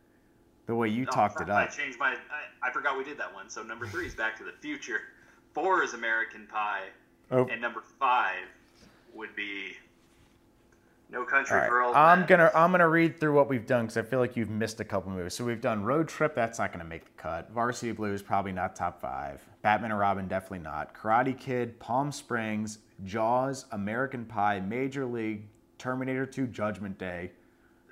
The way you talked it up. I changed my. I, I, forgot we did that one. So number three is Back to the Future. Four is American Pie. Oh. And number five would be No Country right. for Old I'm gonna I'm gonna read through what we've done because I feel like you've missed a couple movies. So we've done Road Trip. That's not gonna make the cut. Varsity Blues probably not top five. Batman and Robin definitely not. Karate Kid, Palm Springs, Jaws, American Pie, Major League, Terminator 2, Judgment Day.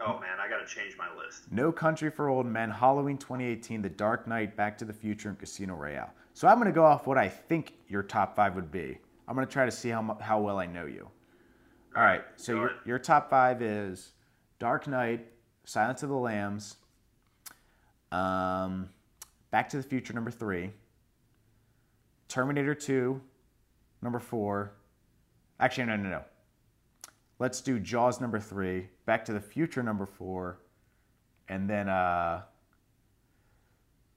Oh man, I gotta change my list. No Country for Old Men, Halloween 2018, The Dark Knight, Back to the Future, and Casino Royale. So I'm gonna go off what I think your top five would be. I'm gonna try to see how how well I know you. All right, so your, your top five is Dark Knight, Silence of the Lambs, um, Back to the Future number three, Terminator 2, number four. Actually, no, no, no. Let's do Jaws number three, Back to the Future number four, and then uh,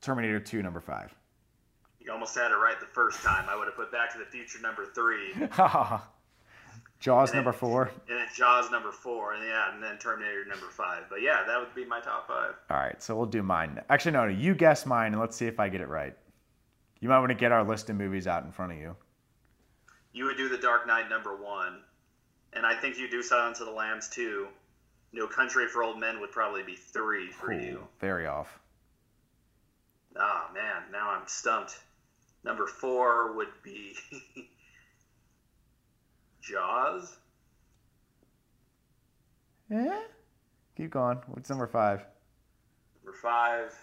Terminator 2 number five. You almost had it right the first time. I would have put Back to the Future number three. <laughs> Jaws then, number four. And then Jaws number four, and yeah, and then Terminator number five. But yeah, that would be my top five. All right, so we'll do mine. Actually, no, no, you guess mine, and let's see if I get it right. You might want to get our list of movies out in front of you. You would do The Dark Knight number one and I think you do Silence of the Lambs too. No Country for Old Men would probably be three for Ooh, you. Very off. Oh man, now I'm stumped. Number four would be <laughs> Jaws. Yeah. Keep going. What's number five? Number five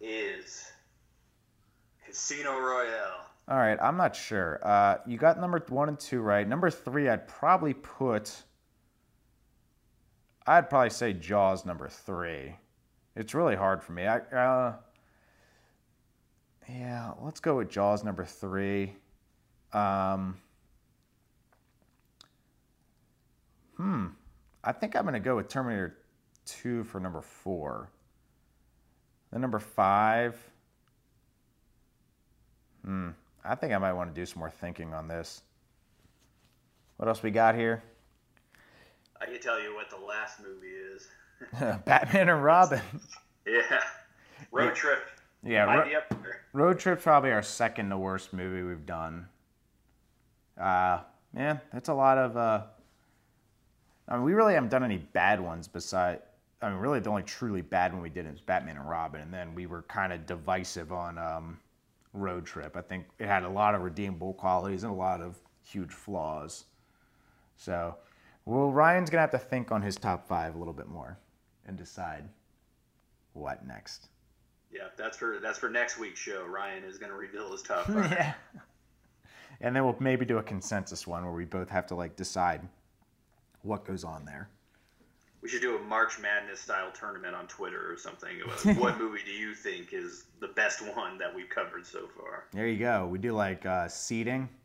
is Casino Royale. All right, I'm not sure. Uh, you got number one and two right. Number three, I'd probably put. I'd probably say Jaws number three. It's really hard for me. I, uh, yeah, let's go with Jaws number three. Um, hmm. I think I'm going to go with Terminator 2 for number four. Then number five. Hmm. I think I might want to do some more thinking on this. What else we got here? I can tell you what the last movie is. <laughs> Batman and Robin. <laughs> Yeah. Road Yeah. Trip. Yeah, Ro-. Road Trip's probably our second to worst movie we've done. Uh, man, that's a lot of. Uh, I mean, we really haven't done any bad ones beside. I mean, really, the only truly bad one we did is Batman and Robin, and then we were kind of divisive on um, Road Trip. I think it had a lot of redeemable qualities and a lot of huge flaws. So, well, Ryan's gonna have to think on his top five a little bit more and decide what next. Yeah, that's for that's for next week's show. Ryan is going to reveal his top <laughs> five. yeah. And then we'll maybe do a consensus one where we both have to like decide what goes on there. We should do a March Madness style tournament on Twitter or something. <laughs> What movie do you think is the best one that we've covered so far? There you go. We do like uh, seeding. <laughs>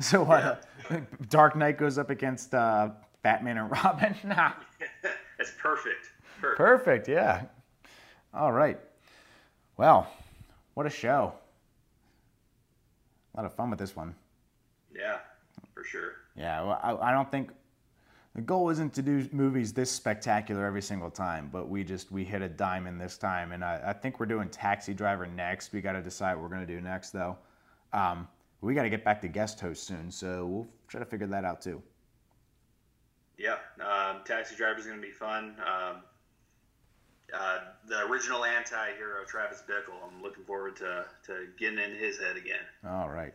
So what? uh, Dark Knight goes up against uh, Batman and Robin. <laughs> Nah. <laughs> It's perfect. Perfect. Perfect. Yeah. All right. Well, what a show. A lot of fun with this one. Yeah, for sure. Yeah, well, I, I don't think the goal isn't to do movies this spectacular every single time, but we just we hit a diamond this time, and I, I think we're doing Taxi Driver next. We got to decide what we're gonna do next, though. Um, we got to get back to guest host soon, so we'll try to figure that out too. Yeah, um, Taxi Driver is going to be fun. Um, uh, the original anti-hero Travis Bickle. I'm looking forward to, to getting in his head again. All right.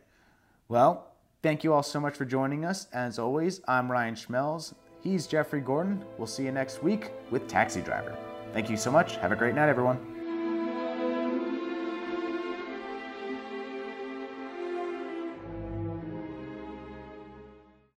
Well, thank you all so much for joining us. As always, I'm Ryan Schmelz. He's Jeffrey Gordon. We'll see you next week with Taxi Driver. Thank you so much. Have a great night, everyone.